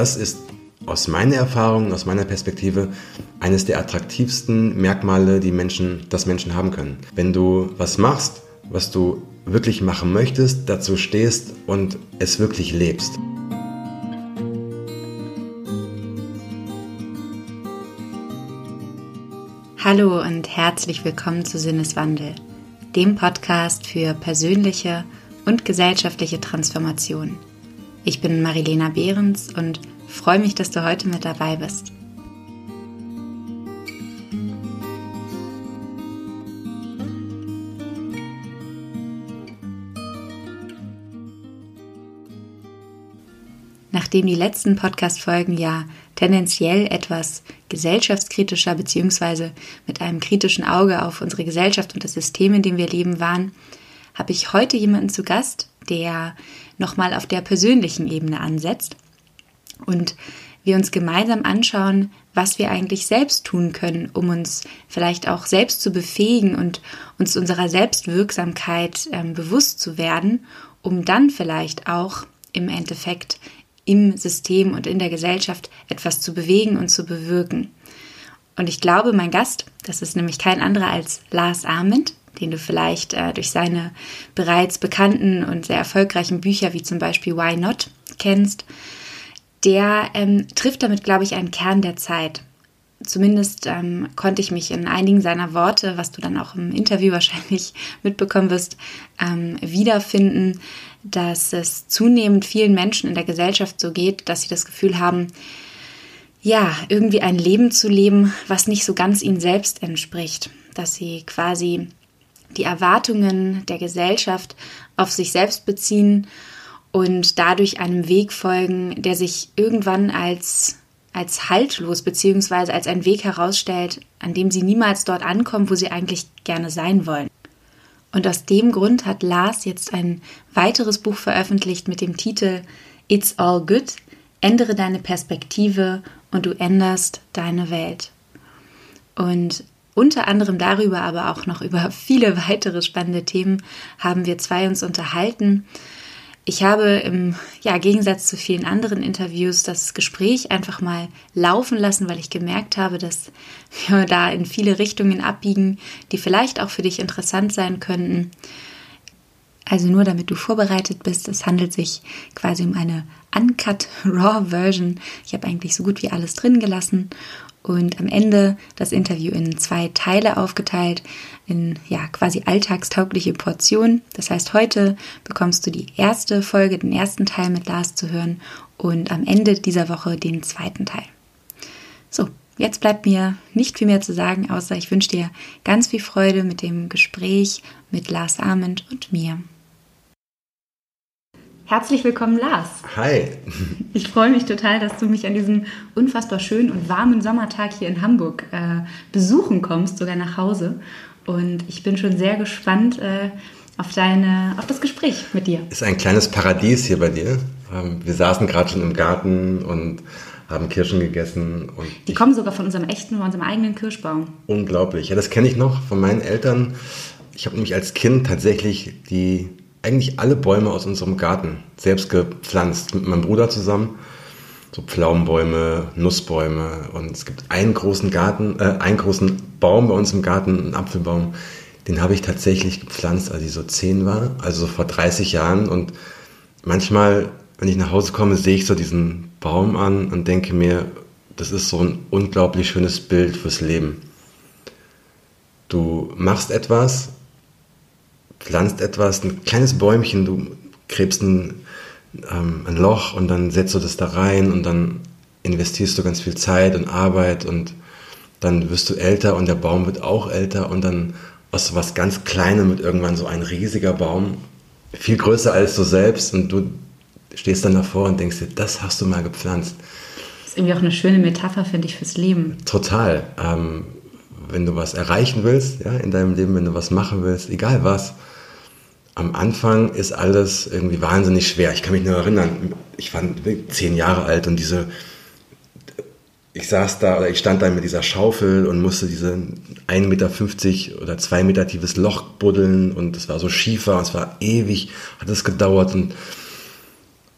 das ist aus meiner Erfahrung, aus meiner Perspektive eines der attraktivsten Merkmale, die Menschen, das Menschen haben können. Wenn du was machst, was du wirklich machen möchtest, dazu stehst und es wirklich lebst. Hallo und herzlich willkommen zu Sinneswandel, dem Podcast für persönliche und gesellschaftliche Transformation. Ich bin Marilena Behrens und freue mich, dass du heute mit dabei bist. Nachdem die letzten Podcast-Folgen ja tendenziell etwas gesellschaftskritischer bzw. mit einem kritischen Auge auf unsere Gesellschaft und das System, in dem wir leben, waren, habe ich heute jemanden zu Gast, der nochmal auf der persönlichen Ebene ansetzt und wir uns gemeinsam anschauen, was wir eigentlich selbst tun können, um uns vielleicht auch selbst zu befähigen und uns unserer Selbstwirksamkeit ähm, bewusst zu werden, um dann vielleicht auch im Endeffekt im System und in der Gesellschaft etwas zu bewegen und zu bewirken. Und ich glaube, mein Gast, das ist nämlich kein anderer als Lars Arment, den du vielleicht äh, durch seine bereits bekannten und sehr erfolgreichen Bücher wie zum Beispiel Why Not kennst, der ähm, trifft damit, glaube ich, einen Kern der Zeit. Zumindest ähm, konnte ich mich in einigen seiner Worte, was du dann auch im Interview wahrscheinlich mitbekommen wirst, ähm, wiederfinden, dass es zunehmend vielen Menschen in der Gesellschaft so geht, dass sie das Gefühl haben, ja, irgendwie ein Leben zu leben, was nicht so ganz ihnen selbst entspricht. Dass sie quasi die Erwartungen der Gesellschaft auf sich selbst beziehen und dadurch einem Weg folgen, der sich irgendwann als, als haltlos beziehungsweise als ein Weg herausstellt, an dem sie niemals dort ankommen, wo sie eigentlich gerne sein wollen. Und aus dem Grund hat Lars jetzt ein weiteres Buch veröffentlicht mit dem Titel It's All Good. Ändere deine Perspektive und du änderst deine Welt. Und unter anderem darüber, aber auch noch über viele weitere spannende Themen haben wir zwei uns unterhalten. Ich habe im ja, Gegensatz zu vielen anderen Interviews das Gespräch einfach mal laufen lassen, weil ich gemerkt habe, dass wir da in viele Richtungen abbiegen, die vielleicht auch für dich interessant sein könnten. Also nur damit du vorbereitet bist, es handelt sich quasi um eine Uncut Raw Version. Ich habe eigentlich so gut wie alles drin gelassen und am Ende das Interview in zwei Teile aufgeteilt, in ja quasi alltagstaugliche Portionen. Das heißt, heute bekommst du die erste Folge, den ersten Teil mit Lars zu hören und am Ende dieser Woche den zweiten Teil. So, jetzt bleibt mir nicht viel mehr zu sagen, außer ich wünsche dir ganz viel Freude mit dem Gespräch mit Lars Arment und mir. Herzlich willkommen, Lars. Hi. Ich freue mich total, dass du mich an diesem unfassbar schönen und warmen Sommertag hier in Hamburg äh, besuchen kommst, sogar nach Hause. Und ich bin schon sehr gespannt äh, auf, deine, auf das Gespräch mit dir. Ist ein kleines Paradies hier bei dir. Ähm, wir saßen gerade schon im Garten und haben Kirschen gegessen. Die kommen sogar von unserem echten, von unserem eigenen Kirschbaum. Unglaublich. Ja, das kenne ich noch von meinen Eltern. Ich habe nämlich als Kind tatsächlich die eigentlich alle Bäume aus unserem Garten selbst gepflanzt, mit meinem Bruder zusammen. So Pflaumenbäume, Nussbäume. Und es gibt einen großen Garten, äh, einen großen Baum bei uns im Garten, einen Apfelbaum, den habe ich tatsächlich gepflanzt, als ich so zehn war, also so vor 30 Jahren. Und manchmal, wenn ich nach Hause komme, sehe ich so diesen Baum an und denke mir, das ist so ein unglaublich schönes Bild fürs Leben. Du machst etwas pflanzt etwas, ein kleines Bäumchen, du gräbst ein, ähm, ein Loch und dann setzt du das da rein und dann investierst du ganz viel Zeit und Arbeit und dann wirst du älter und der Baum wird auch älter und dann aus was ganz Kleinem wird irgendwann so ein riesiger Baum, viel größer als du selbst und du stehst dann davor und denkst dir, das hast du mal gepflanzt. Das ist irgendwie auch eine schöne Metapher, finde ich, fürs Leben. Total. Ähm, wenn du was erreichen willst, ja, in deinem Leben, wenn du was machen willst, egal was, am Anfang ist alles irgendwie wahnsinnig schwer. Ich kann mich nur erinnern, ich war zehn Jahre alt und diese, ich saß da oder ich stand da mit dieser Schaufel und musste diese 1,50 Meter oder 2 Meter tiefes Loch buddeln und es war so schiefer und es war ewig, hat es gedauert und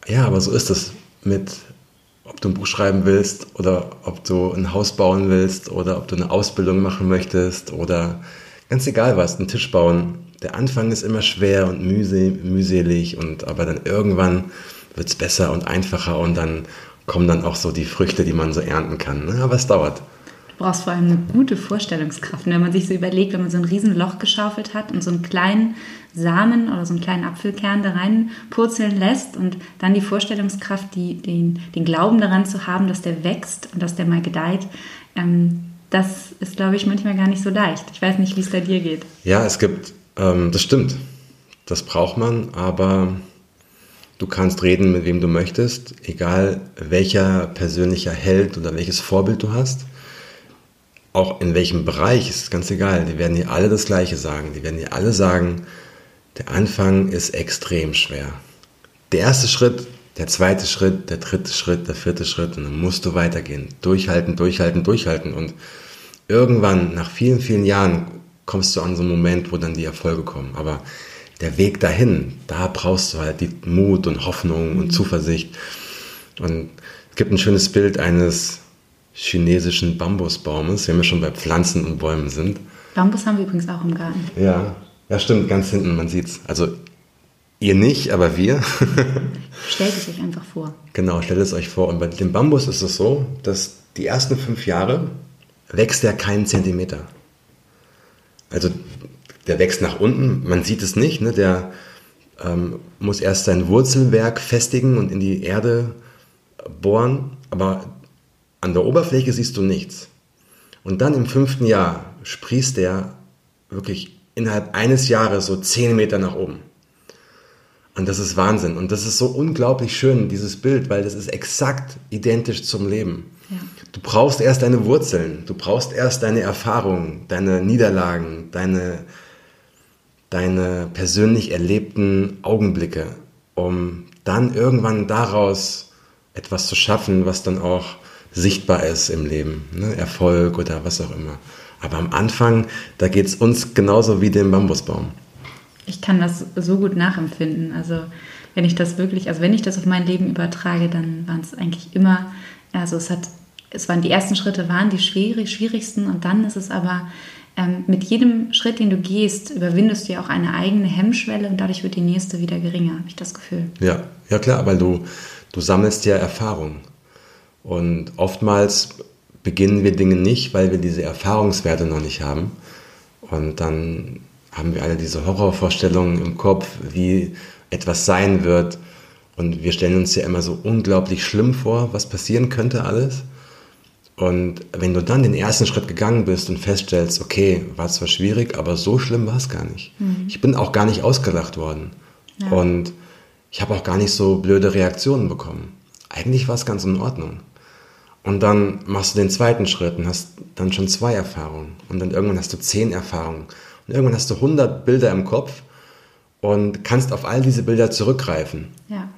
ja, aber so ist es mit ob du ein Buch schreiben willst oder ob du ein Haus bauen willst oder ob du eine Ausbildung machen möchtest oder ganz egal was, einen Tisch bauen. Der Anfang ist immer schwer und mühselig und aber dann irgendwann wird es besser und einfacher und dann kommen dann auch so die Früchte, die man so ernten kann. Ne? Aber es dauert. Du brauchst vor allem eine gute Vorstellungskraft. wenn man sich so überlegt, wenn man so ein riesen Loch geschaufelt hat und so einen kleinen Samen oder so einen kleinen Apfelkern da rein purzeln lässt und dann die Vorstellungskraft, die, den, den Glauben daran zu haben, dass der wächst und dass der mal gedeiht, ähm, das ist, glaube ich, manchmal gar nicht so leicht. Ich weiß nicht, wie es bei dir geht. Ja, es gibt, ähm, das stimmt. Das braucht man, aber Du kannst reden, mit wem du möchtest, egal welcher persönlicher Held oder welches Vorbild du hast. Auch in welchem Bereich ist ganz egal. Die werden dir alle das Gleiche sagen. Die werden dir alle sagen, der Anfang ist extrem schwer. Der erste Schritt, der zweite Schritt, der dritte Schritt, der vierte Schritt und dann musst du weitergehen. Durchhalten, durchhalten, durchhalten und irgendwann, nach vielen, vielen Jahren, kommst du an so einen Moment, wo dann die Erfolge kommen. Aber der Weg dahin, da brauchst du halt die Mut und Hoffnung und mhm. Zuversicht. Und es gibt ein schönes Bild eines chinesischen Bambusbaumes, wenn wir schon bei Pflanzen und Bäumen sind. Bambus haben wir übrigens auch im Garten. Ja, ja stimmt, ganz hinten, man sieht es. Also ihr nicht, aber wir. stellt es euch einfach vor. Genau, stellt es euch vor. Und bei dem Bambus ist es so, dass die ersten fünf Jahre wächst er keinen Zentimeter. Also der wächst nach unten, man sieht es nicht, ne? der ähm, muss erst sein Wurzelwerk festigen und in die Erde bohren, aber an der Oberfläche siehst du nichts. Und dann im fünften Jahr sprießt der wirklich innerhalb eines Jahres so zehn Meter nach oben. Und das ist Wahnsinn. Und das ist so unglaublich schön, dieses Bild, weil das ist exakt identisch zum Leben. Du brauchst erst deine Wurzeln, du brauchst erst deine Erfahrungen, deine Niederlagen, deine deine persönlich erlebten Augenblicke, um dann irgendwann daraus etwas zu schaffen, was dann auch sichtbar ist im Leben, ne? Erfolg oder was auch immer. Aber am Anfang, da geht es uns genauso wie dem Bambusbaum. Ich kann das so gut nachempfinden. Also wenn ich das wirklich, also wenn ich das auf mein Leben übertrage, dann waren es eigentlich immer, also es hat, es waren die ersten Schritte waren die schwierig, schwierigsten und dann ist es aber ähm, mit jedem Schritt, den du gehst, überwindest du ja auch eine eigene Hemmschwelle und dadurch wird die nächste wieder geringer, habe ich das Gefühl. Ja, ja klar, weil du, du sammelst ja Erfahrung. Und oftmals beginnen wir Dinge nicht, weil wir diese Erfahrungswerte noch nicht haben. Und dann haben wir alle diese Horrorvorstellungen im Kopf, wie etwas sein wird. Und wir stellen uns ja immer so unglaublich schlimm vor, was passieren könnte alles. Und wenn du dann den ersten Schritt gegangen bist und feststellst, okay, war zwar schwierig, aber so schlimm war es gar nicht. Mhm. Ich bin auch gar nicht ausgelacht worden. Ja. Und ich habe auch gar nicht so blöde Reaktionen bekommen. Eigentlich war es ganz in Ordnung. Und dann machst du den zweiten Schritt und hast dann schon zwei Erfahrungen. Und dann irgendwann hast du zehn Erfahrungen. Und irgendwann hast du 100 Bilder im Kopf und kannst auf all diese Bilder zurückgreifen. Ja.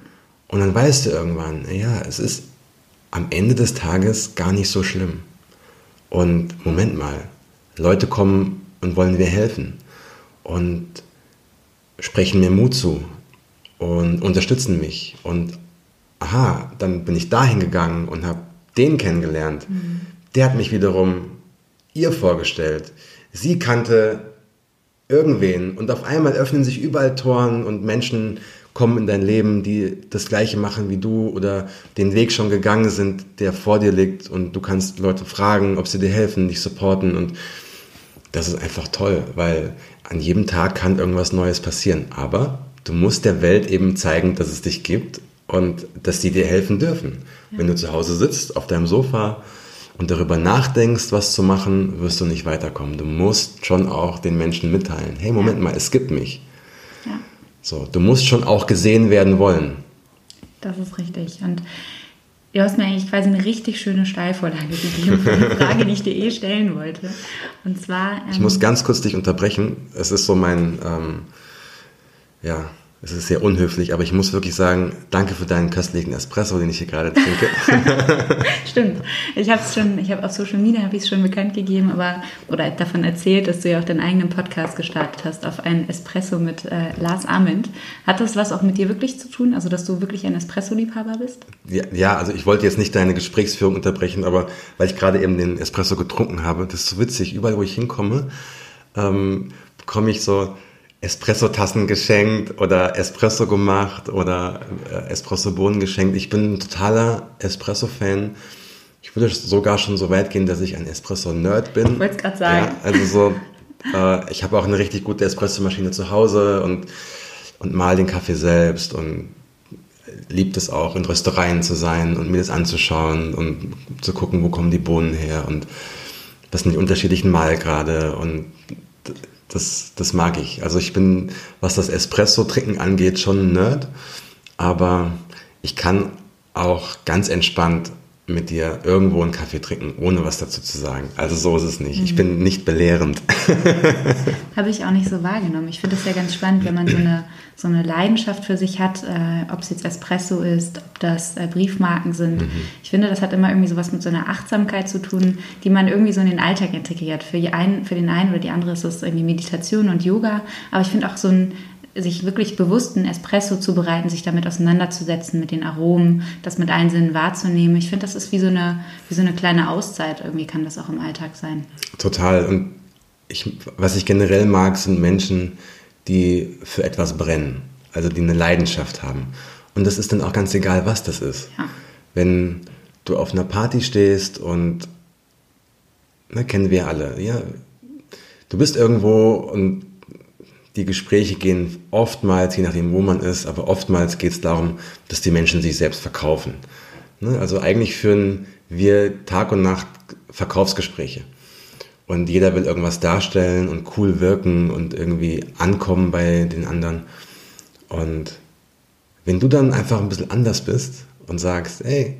Und dann weißt du irgendwann, ja, es ist am Ende des Tages gar nicht so schlimm. Und Moment mal, Leute kommen und wollen mir helfen und sprechen mir Mut zu und unterstützen mich. Und aha, dann bin ich dahin gegangen und habe den kennengelernt. Mhm. Der hat mich wiederum ihr vorgestellt. Sie kannte irgendwen und auf einmal öffnen sich überall Toren und Menschen kommen in dein Leben, die das Gleiche machen wie du oder den Weg schon gegangen sind, der vor dir liegt und du kannst Leute fragen, ob sie dir helfen, dich supporten und das ist einfach toll, weil an jedem Tag kann irgendwas Neues passieren, aber du musst der Welt eben zeigen, dass es dich gibt und dass sie dir helfen dürfen. Ja. Wenn du zu Hause sitzt auf deinem Sofa und darüber nachdenkst, was zu machen, wirst du nicht weiterkommen. Du musst schon auch den Menschen mitteilen, hey, Moment mal, es gibt mich. So, du musst schon auch gesehen werden wollen. Das ist richtig. Und du hast mir eigentlich quasi eine richtig schöne Steilvorlage gegeben für die Frage, die ich dir eh stellen wollte. Und zwar. Ähm, ich muss ganz kurz dich unterbrechen. Es ist so mein, ähm, ja, es ist sehr unhöflich, aber ich muss wirklich sagen, danke für deinen köstlichen Espresso, den ich hier gerade trinke. Stimmt. Ich habe es schon, ich habe auf Social Media habe ich es schon bekannt gegeben, aber oder davon erzählt, dass du ja auch deinen eigenen Podcast gestartet hast auf einen Espresso mit äh, Lars Ament. Hat das was auch mit dir wirklich zu tun? Also, dass du wirklich ein Espresso-Liebhaber bist? Ja, ja, also ich wollte jetzt nicht deine Gesprächsführung unterbrechen, aber weil ich gerade eben den Espresso getrunken habe, das ist so witzig. Überall, wo ich hinkomme, ähm, bekomme ich so Espresso-Tassen geschenkt oder Espresso gemacht oder äh, Espresso-Bohnen geschenkt. Ich bin ein totaler Espresso-Fan. Ich würde sogar schon so weit gehen, dass ich ein Espresso-Nerd bin. Ich wollte es gerade sagen. Ja, also so, äh, ich habe auch eine richtig gute Espresso-Maschine zu Hause und, und mal den Kaffee selbst und liebt es auch, in Röstereien zu sein und mir das anzuschauen und zu gucken, wo kommen die Bohnen her und was sind die unterschiedlichen Malgrade und das, das mag ich. Also ich bin, was das Espresso-Trinken angeht, schon ein Nerd, aber ich kann auch ganz entspannt mit dir irgendwo einen Kaffee trinken, ohne was dazu zu sagen. Also so ist es nicht. Mhm. Ich bin nicht belehrend. Habe ich auch nicht so wahrgenommen. Ich finde es ja ganz spannend, wenn man so eine, so eine Leidenschaft für sich hat, äh, ob es jetzt Espresso ist, ob das äh, Briefmarken sind. Mhm. Ich finde, das hat immer irgendwie so was mit so einer Achtsamkeit zu tun, die man irgendwie so in den Alltag integriert. Für, die einen, für den einen oder die andere ist es irgendwie Meditation und Yoga. Aber ich finde auch so ein sich wirklich bewusst einen Espresso zu bereiten, sich damit auseinanderzusetzen, mit den Aromen, das mit allen Sinnen wahrzunehmen. Ich finde, das ist wie so, eine, wie so eine kleine Auszeit. Irgendwie kann das auch im Alltag sein. Total. Und ich, was ich generell mag, sind Menschen, die für etwas brennen, also die eine Leidenschaft haben. Und das ist dann auch ganz egal, was das ist. Ja. Wenn du auf einer Party stehst und, na, kennen wir alle, ja, du bist irgendwo und die Gespräche gehen oftmals, je nachdem wo man ist, aber oftmals geht es darum, dass die Menschen sich selbst verkaufen. Ne? Also eigentlich führen wir Tag und Nacht Verkaufsgespräche. Und jeder will irgendwas darstellen und cool wirken und irgendwie ankommen bei den anderen. Und wenn du dann einfach ein bisschen anders bist und sagst, ey,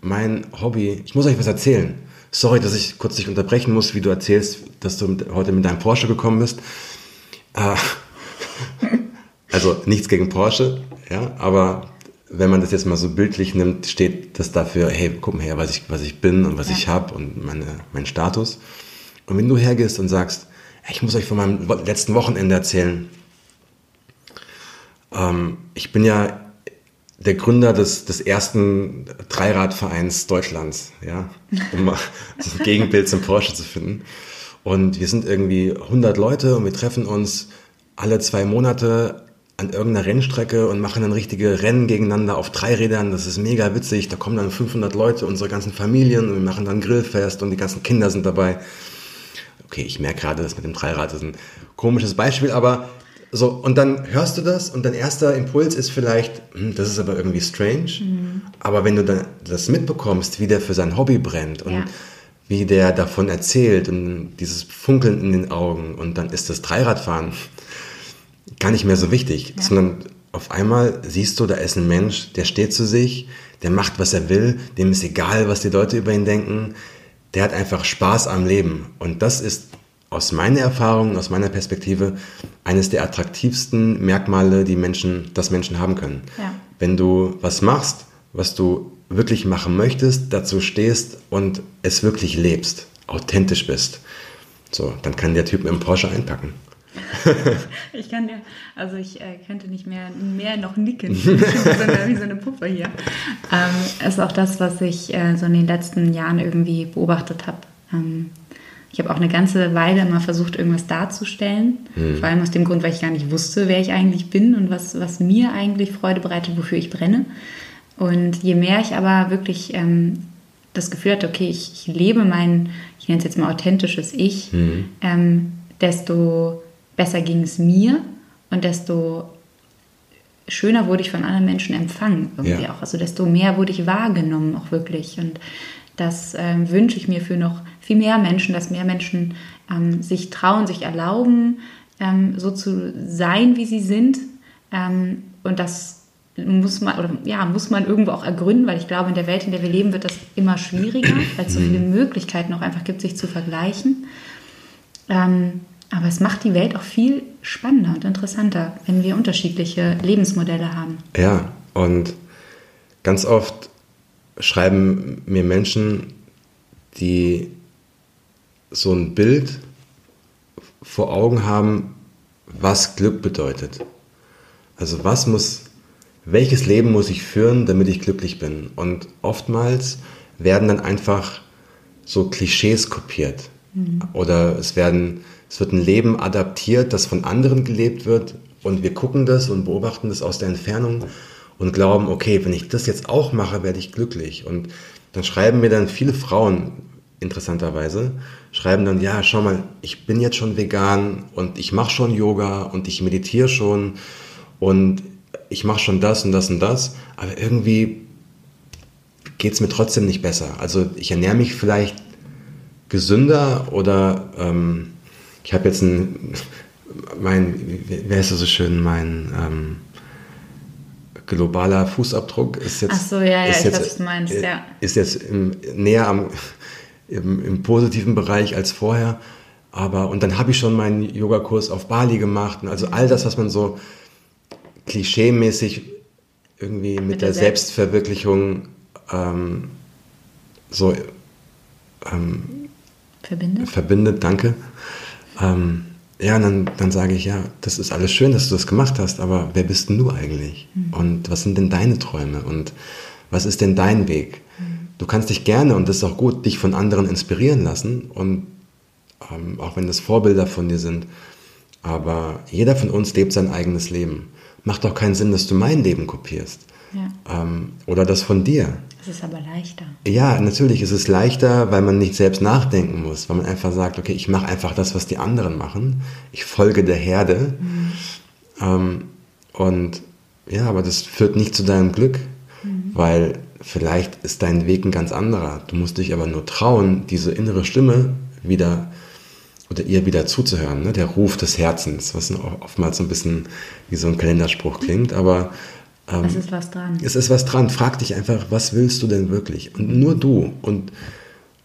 mein Hobby, ich muss euch was erzählen. Sorry, dass ich kurz dich unterbrechen muss, wie du erzählst, dass du heute mit deinem Porsche gekommen bist. Äh, also nichts gegen Porsche, ja, aber wenn man das jetzt mal so bildlich nimmt, steht das dafür, hey, guck mal her, was ich, was ich bin und was ja. ich habe und meine, mein Status. Und wenn du hergehst und sagst, ich muss euch von meinem letzten Wochenende erzählen, ähm, ich bin ja der Gründer des, des ersten Dreiradvereins Deutschlands, ja, um mal so ein Gegenbild zum Porsche zu finden. Und wir sind irgendwie 100 Leute und wir treffen uns alle zwei Monate an irgendeiner Rennstrecke und machen dann richtige Rennen gegeneinander auf Dreirädern. Das ist mega witzig. Da kommen dann 500 Leute, unsere ganzen Familien und wir machen dann Grillfest und die ganzen Kinder sind dabei. Okay, ich merke gerade, das mit dem Dreirad ist ein komisches Beispiel, aber so, und dann hörst du das und dein erster Impuls ist vielleicht, hm, das ist aber irgendwie strange. Mhm. Aber wenn du dann das mitbekommst, wie der für sein Hobby brennt und ja wie der davon erzählt und dieses Funkeln in den Augen und dann ist das Dreiradfahren gar nicht mehr so wichtig, ja. sondern auf einmal siehst du, da ist ein Mensch, der steht zu sich, der macht, was er will, dem ist egal, was die Leute über ihn denken, der hat einfach Spaß am Leben und das ist aus meiner Erfahrung, aus meiner Perspektive eines der attraktivsten Merkmale, die Menschen, das Menschen haben können. Ja. Wenn du was machst, was du wirklich machen möchtest, dazu stehst und es wirklich lebst, authentisch bist, so, dann kann der Typ mit dem Porsche einpacken. ich kann ja, also ich äh, könnte nicht mehr, mehr noch nicken, wie, so eine, wie so eine Puppe hier. Ähm, ist auch das, was ich äh, so in den letzten Jahren irgendwie beobachtet habe. Ähm, ich habe auch eine ganze Weile immer versucht, irgendwas darzustellen. Hm. Vor allem aus dem Grund, weil ich gar nicht wusste, wer ich eigentlich bin und was, was mir eigentlich Freude bereitet, wofür ich brenne. Und je mehr ich aber wirklich ähm, das Gefühl hatte, okay, ich, ich, lebe mein, ich nenne es jetzt mal authentisches Ich, mhm. ähm, desto besser ging es mir und desto schöner wurde ich von anderen Menschen empfangen irgendwie ja. auch. Also desto mehr wurde ich wahrgenommen auch wirklich. Und das ähm, wünsche ich mir für noch viel mehr Menschen, dass mehr Menschen ähm, sich trauen, sich erlauben, ähm, so zu sein, wie sie sind. Ähm, und das muss man, oder ja, muss man irgendwo auch ergründen, weil ich glaube, in der Welt, in der wir leben, wird das immer schwieriger, weil es so viele Möglichkeiten auch einfach gibt, sich zu vergleichen. Ähm, Aber es macht die Welt auch viel spannender und interessanter, wenn wir unterschiedliche Lebensmodelle haben. Ja, und ganz oft schreiben mir Menschen, die so ein Bild vor Augen haben, was Glück bedeutet. Also was muss, welches Leben muss ich führen, damit ich glücklich bin? Und oftmals werden dann einfach so Klischees kopiert. Mhm. Oder es werden, es wird ein Leben adaptiert, das von anderen gelebt wird. Und wir gucken das und beobachten das aus der Entfernung und glauben, okay, wenn ich das jetzt auch mache, werde ich glücklich. Und dann schreiben mir dann viele Frauen, interessanterweise, schreiben dann, ja, schau mal, ich bin jetzt schon vegan und ich mache schon Yoga und ich meditiere schon und ich mache schon das und das und das, aber irgendwie geht es mir trotzdem nicht besser. Also ich ernähre mich vielleicht gesünder oder ähm, ich habe jetzt ein, mein, wer ist das so schön, mein ähm, globaler Fußabdruck ist jetzt. Ach so, ja, ja, ich jetzt, meinst, äh, ja. Ist jetzt im, näher am, im, im, positiven Bereich als vorher. Aber, und dann habe ich schon meinen Yogakurs auf Bali gemacht. Und also all das, was man so klischeemäßig irgendwie mit, mit der, der Selbstverwirklichung ähm, so ähm, verbindet. verbindet, danke. Ähm, ja, und dann, dann sage ich, ja, das ist alles schön, dass du das gemacht hast, aber wer bist denn du eigentlich? Mhm. Und was sind denn deine Träume? Und was ist denn dein Weg? Mhm. Du kannst dich gerne, und das ist auch gut, dich von anderen inspirieren lassen, und ähm, auch wenn das Vorbilder von dir sind, aber jeder von uns lebt sein eigenes Leben. Macht doch keinen Sinn, dass du mein Leben kopierst. Ja. Ähm, oder das von dir. Es ist aber leichter. Ja, natürlich ist es leichter, weil man nicht selbst nachdenken muss, weil man einfach sagt, okay, ich mache einfach das, was die anderen machen. Ich folge der Herde. Mhm. Ähm, und ja, aber das führt nicht zu deinem Glück, mhm. weil vielleicht ist dein Weg ein ganz anderer. Du musst dich aber nur trauen, diese innere Stimme wieder oder ihr wieder zuzuhören, ne? der Ruf des Herzens, was oftmals so ein bisschen wie so ein Kalenderspruch klingt, aber ähm, es ist was dran. Es ist was dran. Frag dich einfach, was willst du denn wirklich? Und nur du. Und,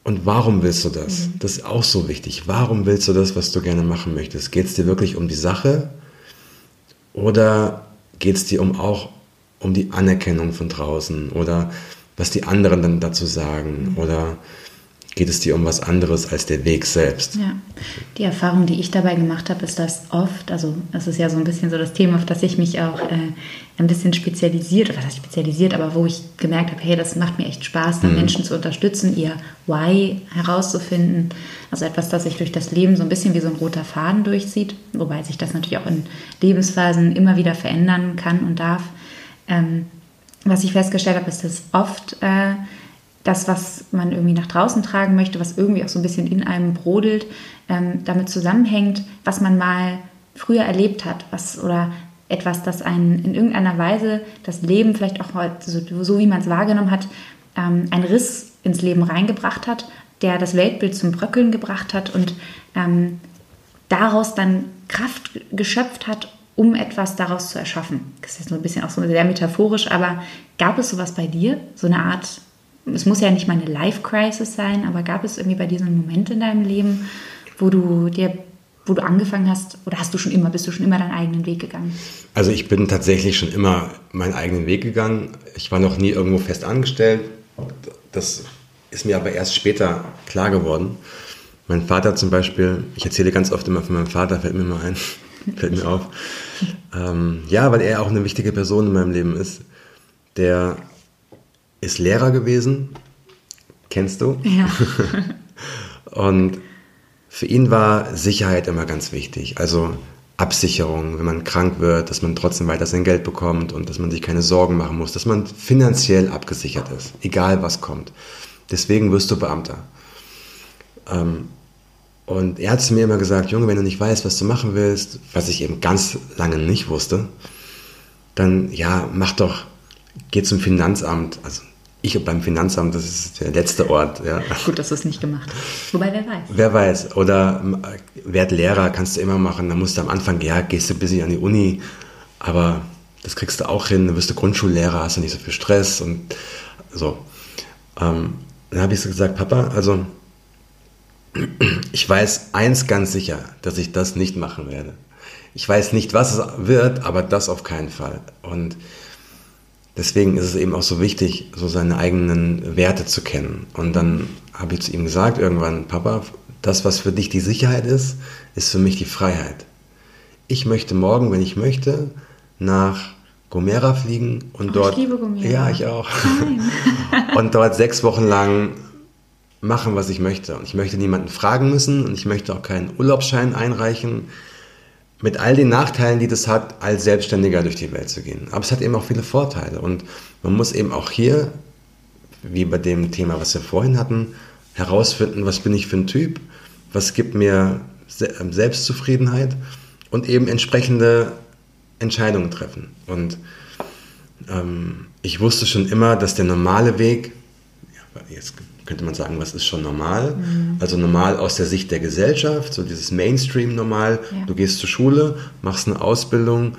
und warum willst du das? Mhm. Das ist auch so wichtig. Warum willst du das, was du gerne machen möchtest? Geht es dir wirklich um die Sache? Oder geht es dir um auch um die Anerkennung von draußen? Oder was die anderen dann dazu sagen? Mhm. Oder geht es dir um was anderes als der Weg selbst. Ja, die Erfahrung, die ich dabei gemacht habe, ist, dass oft, also das ist ja so ein bisschen so das Thema, auf das ich mich auch äh, ein bisschen spezialisiert, oder was heißt spezialisiert, aber wo ich gemerkt habe, hey, das macht mir echt Spaß, mhm. Menschen zu unterstützen, ihr Why herauszufinden. Also etwas, das sich durch das Leben so ein bisschen wie so ein roter Faden durchzieht, wobei sich das natürlich auch in Lebensphasen immer wieder verändern kann und darf. Ähm, was ich festgestellt habe, ist, dass oft äh, das, was man irgendwie nach draußen tragen möchte, was irgendwie auch so ein bisschen in einem brodelt, ähm, damit zusammenhängt, was man mal früher erlebt hat, was oder etwas, das einen in irgendeiner Weise das Leben vielleicht auch so, so wie man es wahrgenommen hat, ähm, einen Riss ins Leben reingebracht hat, der das Weltbild zum Bröckeln gebracht hat und ähm, daraus dann Kraft geschöpft hat, um etwas daraus zu erschaffen. Das ist so ein bisschen auch so sehr metaphorisch, aber gab es sowas bei dir, so eine Art es muss ja nicht mal eine Life-Crisis sein, aber gab es irgendwie bei dir so einen Moment in deinem Leben, wo du dir wo du angefangen hast, oder hast du schon immer, bist du schon immer deinen eigenen Weg gegangen? Also ich bin tatsächlich schon immer meinen eigenen Weg gegangen. Ich war noch nie irgendwo fest angestellt. Das ist mir aber erst später klar geworden. Mein Vater zum Beispiel, ich erzähle ganz oft immer von meinem Vater, fällt mir mal ein, fällt mir auf. Ähm, ja, weil er auch eine wichtige Person in meinem Leben ist. Der ist Lehrer gewesen, kennst du? Ja. und für ihn war Sicherheit immer ganz wichtig. Also Absicherung, wenn man krank wird, dass man trotzdem weiter sein Geld bekommt und dass man sich keine Sorgen machen muss, dass man finanziell abgesichert ist, egal was kommt. Deswegen wirst du Beamter. Ähm, und er hat zu mir immer gesagt, Junge, wenn du nicht weißt, was du machen willst, was ich eben ganz lange nicht wusste, dann ja, mach doch, geh zum Finanzamt. Also ich beim Finanzamt, das ist der letzte Ort. Ja. Gut, dass du es nicht gemacht hast. Wobei, wer weiß. Wer weiß. Oder werd Lehrer, kannst du immer machen. Dann musst du am Anfang, ja, gehst du ein bisschen an die Uni, aber das kriegst du auch hin. Dann wirst du Grundschullehrer, hast du nicht so viel Stress und so. Ähm, dann habe ich so gesagt, Papa, also ich weiß eins ganz sicher, dass ich das nicht machen werde. Ich weiß nicht, was es wird, aber das auf keinen Fall. Und deswegen ist es eben auch so wichtig, so seine eigenen Werte zu kennen. Und dann habe ich zu ihm gesagt, irgendwann, Papa, das, was für dich die Sicherheit ist, ist für mich die Freiheit. Ich möchte morgen, wenn ich möchte, nach Gomera fliegen und Oh, dort. ich liebe Gomera. Ja, ich auch. Und dort sechs Wochen lang machen, was ich möchte. Und ich möchte niemanden fragen müssen und ich möchte auch keinen Urlaubsschein einreichen. Mit all den Nachteilen, die das hat, als Selbstständiger durch die Welt zu gehen. Aber es hat eben auch viele Vorteile. Und man muss eben auch hier, wie bei dem Thema, was wir vorhin hatten, herausfinden, was bin ich für ein Typ, was gibt mir ähm, Selbstzufriedenheit und eben entsprechende Entscheidungen treffen. Und ähm, ich wusste schon immer, dass der normale Weg, ja, jetzt könnte man sagen, was ist schon normal? Also normal aus der Sicht der Gesellschaft, so dieses Mainstream-Normal. Ja. Du gehst zur Schule, machst eine Ausbildung,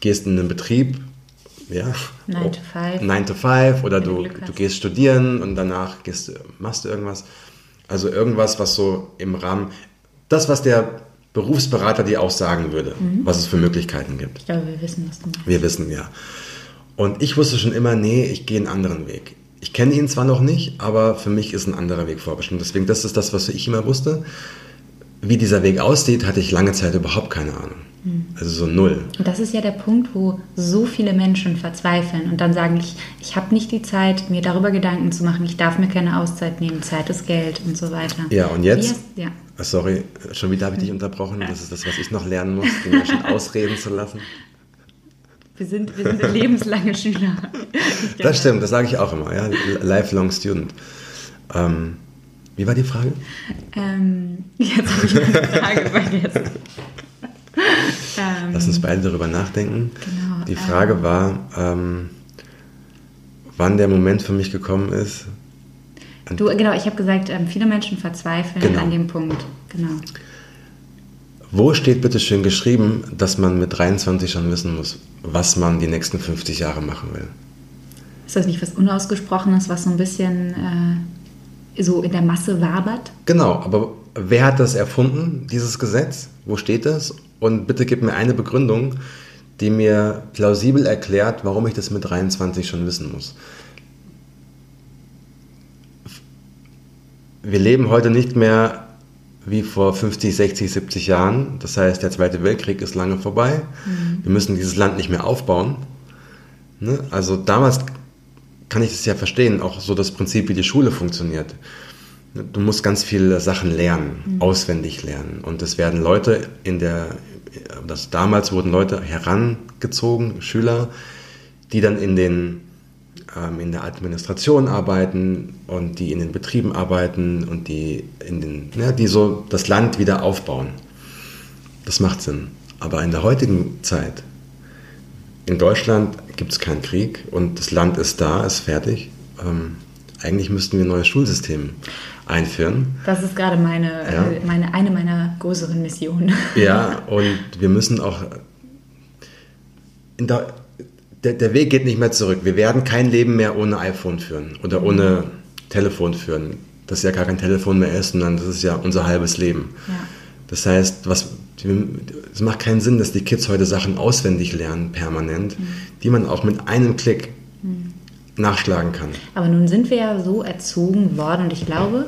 gehst in einen Betrieb, ja. Nine to five. 9 to 5 oder du du, gehst studieren und danach gehst, machst du irgendwas. Also irgendwas, was so im Rahmen, das, was der Berufsberater dir auch sagen würde, Mhm. was es für Möglichkeiten gibt. Ich glaube, wir wissen, was du meinst. Wir wissen ja. Und ich wusste schon immer, nee, ich gehe einen anderen Weg. Ich kenne ihn zwar noch nicht, aber für mich ist ein anderer Weg vorbestimmt. Deswegen, das ist das, was ich immer wusste. Wie dieser Weg aussieht, hatte ich lange Zeit überhaupt keine Ahnung. Also so null. Und das ist ja der Punkt, wo so viele Menschen verzweifeln und dann sagen, ich, ich habe nicht die Zeit, mir darüber Gedanken zu machen, ich darf mir keine Auszeit nehmen, Zeit ist Geld und so weiter. Ja, und jetzt? Hast- ja. Ah, Sorry, schon wieder habe ich dich unterbrochen. Das ist das, was ich noch lernen muss, die Menschen ausreden zu lassen. Wir sind, wir sind lebenslange Schüler. Das stimmt, das sage ich auch immer. Ja? Lifelong Student. Ähm, wie war die Frage? Ähm, jetzt habe ich meine Frage vergessen. ähm, Lass uns beide darüber nachdenken. Genau, Die Frage war, ähm, wann der Moment für mich gekommen ist. du, genau, ich habe gesagt, ähm, viele Menschen verzweifeln Genau. an dem Punkt. Genau. Wo steht bitte schön geschrieben, dass man mit 23 schon wissen muss, was man die nächsten 50 Jahre machen will? Ist das nicht was Unausgesprochenes, was so ein bisschen äh, so in der Masse wabert? Genau, aber wer hat das erfunden, dieses Gesetz? Wo steht das? Und bitte gib mir eine Begründung, die mir plausibel erklärt, warum ich das mit 23 schon wissen muss. Wir leben heute nicht mehr wie vor 50, 60, 70 Jahren. Das heißt, der Zweite Weltkrieg ist lange vorbei. Wir müssen dieses Land nicht mehr aufbauen. Ne? Also damals kann ich das ja verstehen, auch so das Prinzip, wie die Schule funktioniert. Du musst ganz viele Sachen lernen, auswendig lernen. Und es werden Leute in der, das, damals wurden Leute herangezogen, Schüler, die dann in, den, ähm, in der Administration arbeiten und die in den Betrieben arbeiten und die, in den, ja, die so das Land wieder aufbauen. Das macht Sinn. Aber in der heutigen Zeit, in Deutschland gibt es keinen Krieg und das Land ist da, ist fertig. Ähm, eigentlich müssten wir ein neues Schulsystem einführen. Das ist gerade meine, Ja. äh, meine, eine meiner größeren Missionen. Ja, und wir müssen auch. In der, der, der Weg geht nicht mehr zurück. Wir werden kein Leben mehr ohne iPhone führen oder ohne Telefon führen. Das ja gar kein Telefon mehr ist, sondern das ist ja unser halbes Leben. Ja. Das heißt, was, es macht keinen Sinn, dass die Kids heute Sachen auswendig lernen, permanent, die man auch mit einem Klick nachschlagen kann. Aber nun sind wir ja so erzogen worden und ich glaube,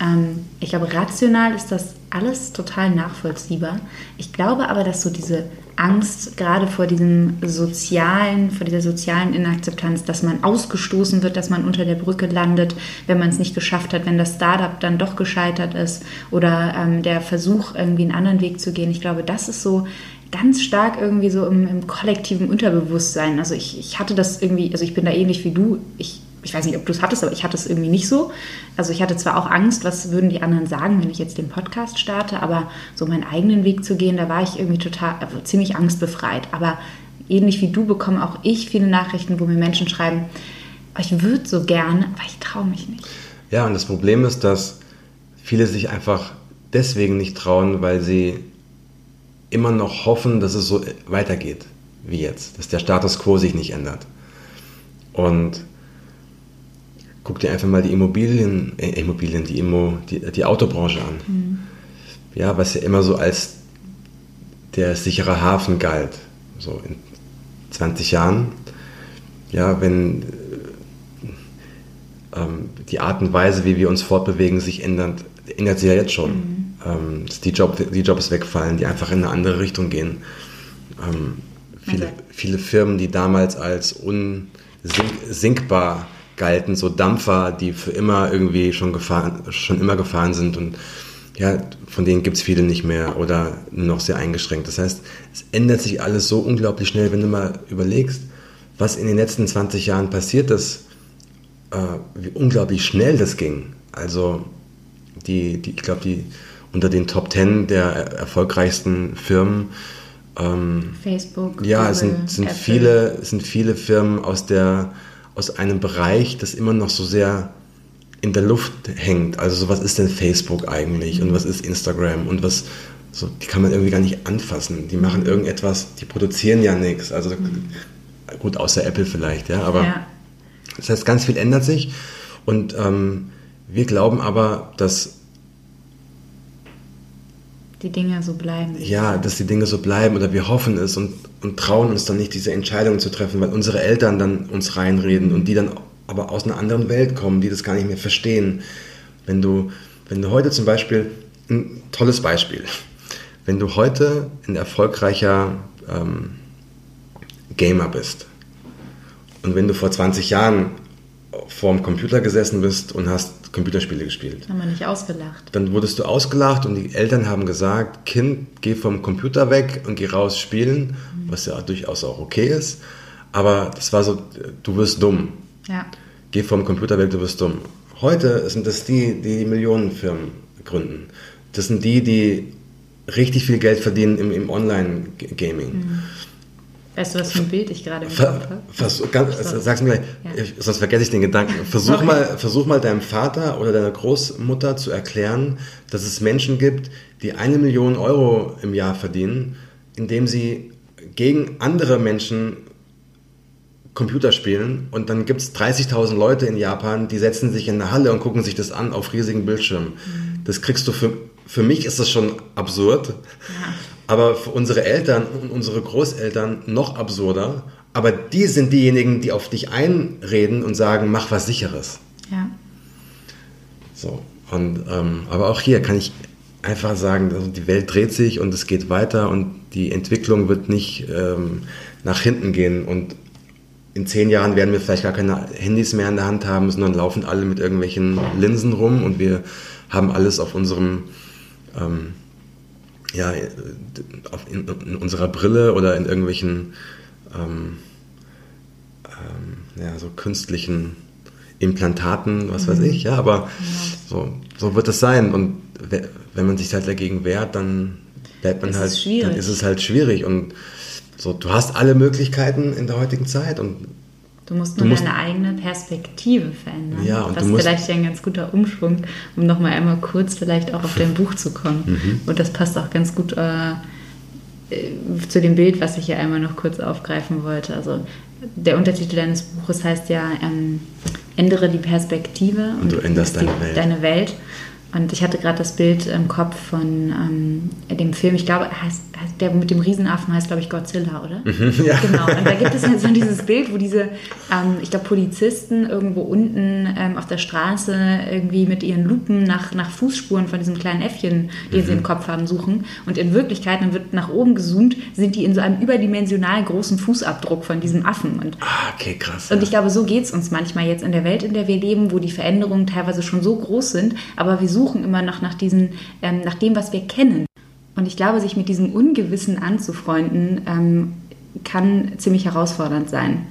ähm, ich glaube, rational ist das alles total nachvollziehbar. Ich glaube aber, dass so diese Angst gerade vor diesem sozialen, vor dieser sozialen Inakzeptanz, dass man ausgestoßen wird, dass man unter der Brücke landet, wenn man es nicht geschafft hat, wenn das Startup dann doch gescheitert ist oder ähm, der Versuch, irgendwie einen anderen Weg zu gehen. Ich glaube, das ist so ganz stark irgendwie so im, im kollektiven Unterbewusstsein. Also ich, ich hatte das irgendwie, also ich bin da ähnlich wie du. Ich, ich weiß nicht, ob du es hattest, aber ich hatte es irgendwie nicht so. Also ich hatte zwar auch Angst, was würden die anderen sagen, wenn ich jetzt den Podcast starte, aber so meinen eigenen Weg zu gehen, da war ich irgendwie total, also ziemlich angstbefreit. Aber ähnlich wie du bekomme auch ich viele Nachrichten, wo mir Menschen schreiben, "Oh, ich würde so gerne, aber ich traue mich nicht. Ja, und das Problem ist, dass viele sich einfach deswegen nicht trauen, weil sie immer noch hoffen, dass es so weitergeht wie jetzt, dass der Status quo sich nicht ändert. Und guck dir einfach mal die Immobilien, äh, Immobilien, die, Immo, die, die Autobranche an. Mhm. Ja, was ja immer so als der sichere Hafen galt. So in 20 Jahren. Ja, wenn äh, ähm, die Art und Weise, wie wir uns fortbewegen, sich ändert, ändert sich ja jetzt schon. Mhm. Ähm, die, Job, die Jobs wegfallen, die einfach in eine andere Richtung gehen. Ähm, viele, okay. viele Firmen, die damals als unsinkbar galten, so Dampfer, die für immer irgendwie schon gefahren, schon immer gefahren sind und ja, von denen gibt es viele nicht mehr oder noch sehr eingeschränkt. Das heißt, es ändert sich alles so unglaublich schnell, wenn du mal überlegst, was in den letzten 20 Jahren passiert ist, äh, wie unglaublich schnell das ging. Also die, die ich glaube, die unter den Top 10 der erfolgreichsten Firmen ähm, Facebook, ja, Google, sind, sind viele, sind viele Firmen aus der aus einem Bereich, das immer noch so sehr in der Luft hängt. Also so, was ist denn Facebook eigentlich und was ist Instagram und was, so, die kann man irgendwie gar nicht anfassen. Die machen irgendetwas, die produzieren ja nichts. Also gut, außer Apple vielleicht, ja, aber ja. das heißt, ganz viel ändert sich und ähm, wir glauben aber, dass die Dinge so bleiben. Ja, dass die Dinge so bleiben oder wir hoffen es und, und trauen uns dann nicht, diese Entscheidungen zu treffen, weil unsere Eltern dann uns reinreden und die dann aber aus einer anderen Welt kommen, die das gar nicht mehr verstehen. Wenn du, wenn du heute zum Beispiel, ein tolles Beispiel, wenn du heute ein erfolgreicher ähm, Gamer bist und wenn du vor 20 Jahren vorm Computer gesessen bist und hast Computerspiele gespielt. Haben wir nicht ausgelacht. Dann wurdest du ausgelacht und die Eltern haben gesagt, Kind, geh vom Computer weg und geh raus spielen, mhm. was ja durchaus auch okay ist. Aber das war so, du wirst dumm. Ja. Geh vom Computer weg, du wirst dumm. Heute sind das die, die, die Millionenfirmen gründen. Das sind die, die richtig viel Geld verdienen im, im Online-Gaming. Mhm. Weißt du, was für ein Bild ich gerade im Kopf habe? Versuch, ganz, sag's mir gleich, ja. sonst vergesse ich den Gedanken. Versuch mal, versuch mal deinem Vater oder deiner Großmutter zu erklären, dass es Menschen gibt, die eine Million Euro im Jahr verdienen, indem sie gegen andere Menschen Computer spielen und dann gibt es 30.000 Leute in Japan, die setzen sich in eine Halle und gucken sich das an auf riesigen Bildschirmen. Mhm. Das kriegst du für, für mich ist das schon absurd. Ja. Aber für unsere Eltern und unsere Großeltern noch absurder. Aber die sind diejenigen, die auf dich einreden und sagen, mach was Sicheres. Ja. So. Und, ähm, aber auch hier kann ich einfach sagen, also die Welt dreht sich und es geht weiter und die Entwicklung wird nicht ähm, nach hinten gehen. Und in zehn Jahren werden wir vielleicht gar keine Handys mehr in der Hand haben, sondern laufen alle mit irgendwelchen Linsen rum und wir haben alles auf unserem ähm, ja, in, in, unserer Brille oder in irgendwelchen ähm, ähm, ja, so künstlichen Implantaten, was mhm. weiß ich, ja, aber ja. So, so wird es sein. Und wenn man sich halt dagegen wehrt, dann bleibt man halt, dann ist es halt schwierig. Und so, du hast alle Möglichkeiten in der heutigen Zeit und Du musst nur du musst, deine eigene Perspektive verändern. Ja, und das ist vielleicht ein ganz guter Umschwung, um nochmal einmal kurz vielleicht auch auf dein Buch zu kommen. Mhm. Und das passt auch ganz gut äh, äh, zu dem Bild, was ich hier einmal noch kurz aufgreifen wollte. Also der Untertitel deines Buches heißt ja ähm, Ändere die Perspektive und, und du änderst deine Welt. deine Welt. Und ich hatte gerade das Bild im Kopf von ähm, dem Film, ich glaube, heißt, heißt, der mit dem Riesenaffen heißt, glaube ich, Godzilla, oder? Mhm, ja. Genau. Und da gibt es ja so dieses Bild, wo diese, ähm, ich glaube, Polizisten irgendwo unten ähm, auf der Straße irgendwie mit ihren Lupen nach, nach Fußspuren von diesem kleinen Äffchen, die mhm. sie im Kopf haben, suchen. Und in Wirklichkeit, dann wird nach oben gezoomt, sind die in so einem überdimensional großen Fußabdruck von diesem Affen. Und, ah, okay, krass. Und ich glaube, so geht es uns manchmal jetzt in der Welt, in der wir leben, wo die Veränderungen teilweise schon so groß sind, aber wir suchen immer noch nach, diesen, ähm, nach dem, was wir kennen. Und ich glaube, sich mit diesem Ungewissen anzufreunden, ähm, kann ziemlich herausfordernd sein.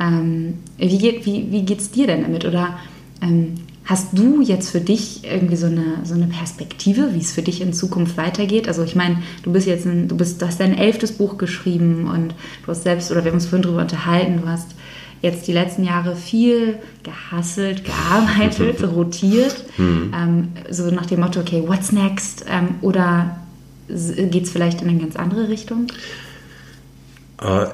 Ähm, wie geht es wie, wie dir denn damit? Oder ähm, hast du jetzt für dich irgendwie so eine, so eine Perspektive, wie es für dich in Zukunft weitergeht? Also ich meine, du bist jetzt ein, du bist, du hast dein elftes Buch geschrieben und du hast selbst, oder wir haben uns vorhin darüber unterhalten, du hast jetzt die letzten Jahre viel gehasselt, gearbeitet, rotiert. Mhm. Ähm, so nach dem Motto, okay, what's next? Ähm, oder geht es vielleicht in eine ganz andere Richtung? Äh,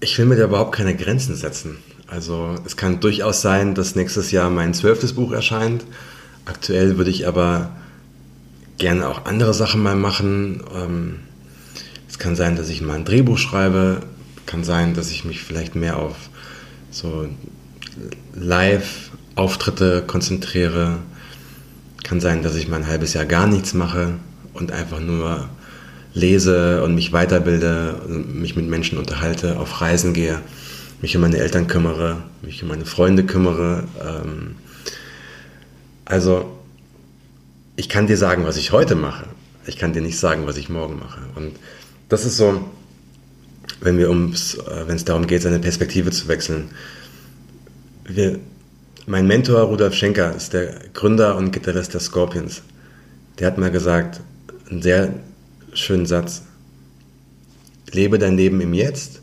ich will mir da überhaupt keine Grenzen setzen. Also es kann durchaus sein, dass nächstes Jahr mein zwölftes Buch erscheint. Aktuell würde ich aber gerne auch andere Sachen mal machen. Ähm, es kann sein, dass ich mal ein Drehbuch schreibe. Kann sein, dass ich mich vielleicht mehr auf so Live-Auftritte konzentriere. Kann sein, dass ich mal ein halbes Jahr gar nichts mache und einfach nur lese und mich weiterbilde, mich mit Menschen unterhalte, auf Reisen gehe, mich um meine Eltern kümmere, mich um meine Freunde kümmere. Ähm, also ich kann dir sagen, was ich heute mache. Ich kann dir nicht sagen, was ich morgen mache. Und das ist so, wenn wir ums, äh, wenn es darum geht, seine Perspektive zu wechseln. Wir, mein Mentor Rudolf Schenker ist der Gründer und Gitarrist der Scorpions. Der hat mal gesagt, einen sehr schönen Satz. Lebe dein Leben im Jetzt,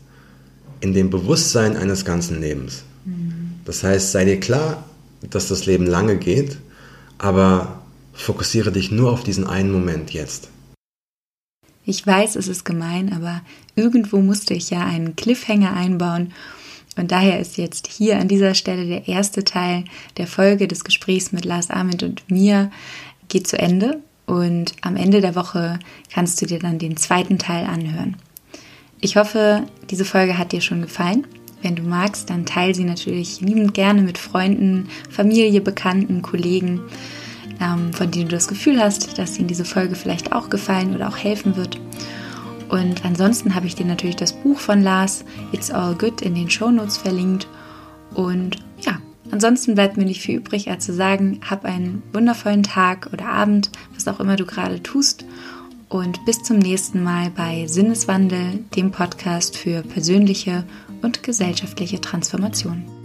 in dem Bewusstsein eines ganzen Lebens. Mhm. Das heißt, sei dir klar, dass das Leben lange geht, aber fokussiere dich nur auf diesen einen Moment jetzt. Ich weiß, es ist gemein, aber irgendwo musste ich ja einen Cliffhanger einbauen. Und daher ist jetzt hier an dieser Stelle der erste Teil der Folge des Gesprächs mit Lars Ahmed und mir geht zu Ende. Und am Ende der Woche kannst du dir dann den zweiten Teil anhören. Ich hoffe, diese Folge hat dir schon gefallen. Wenn du magst, dann teile sie natürlich liebend gerne mit Freunden, Familie, Bekannten, Kollegen von denen du das Gefühl hast, dass ihnen diese Folge vielleicht auch gefallen oder auch helfen wird. Und ansonsten habe ich dir natürlich das Buch von Lars, It's All Good, in den Show Notes verlinkt. Und ja, ansonsten bleibt mir nicht viel übrig, als zu sagen, hab einen wundervollen Tag oder Abend, was auch immer du gerade tust. Und bis zum nächsten Mal bei Sinneswandel, dem Podcast für persönliche und gesellschaftliche Transformation.